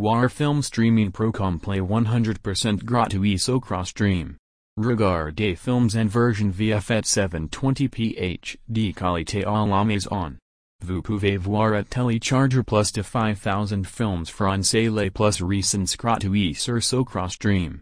voir film streaming pro complet 100% gratuit Sokrostream. Regardez films en version vf at 720p HD qualité à la maison. Vous pouvez voir a télécharger plus de 5000 films français plus recents gratuits sur Sokrostream.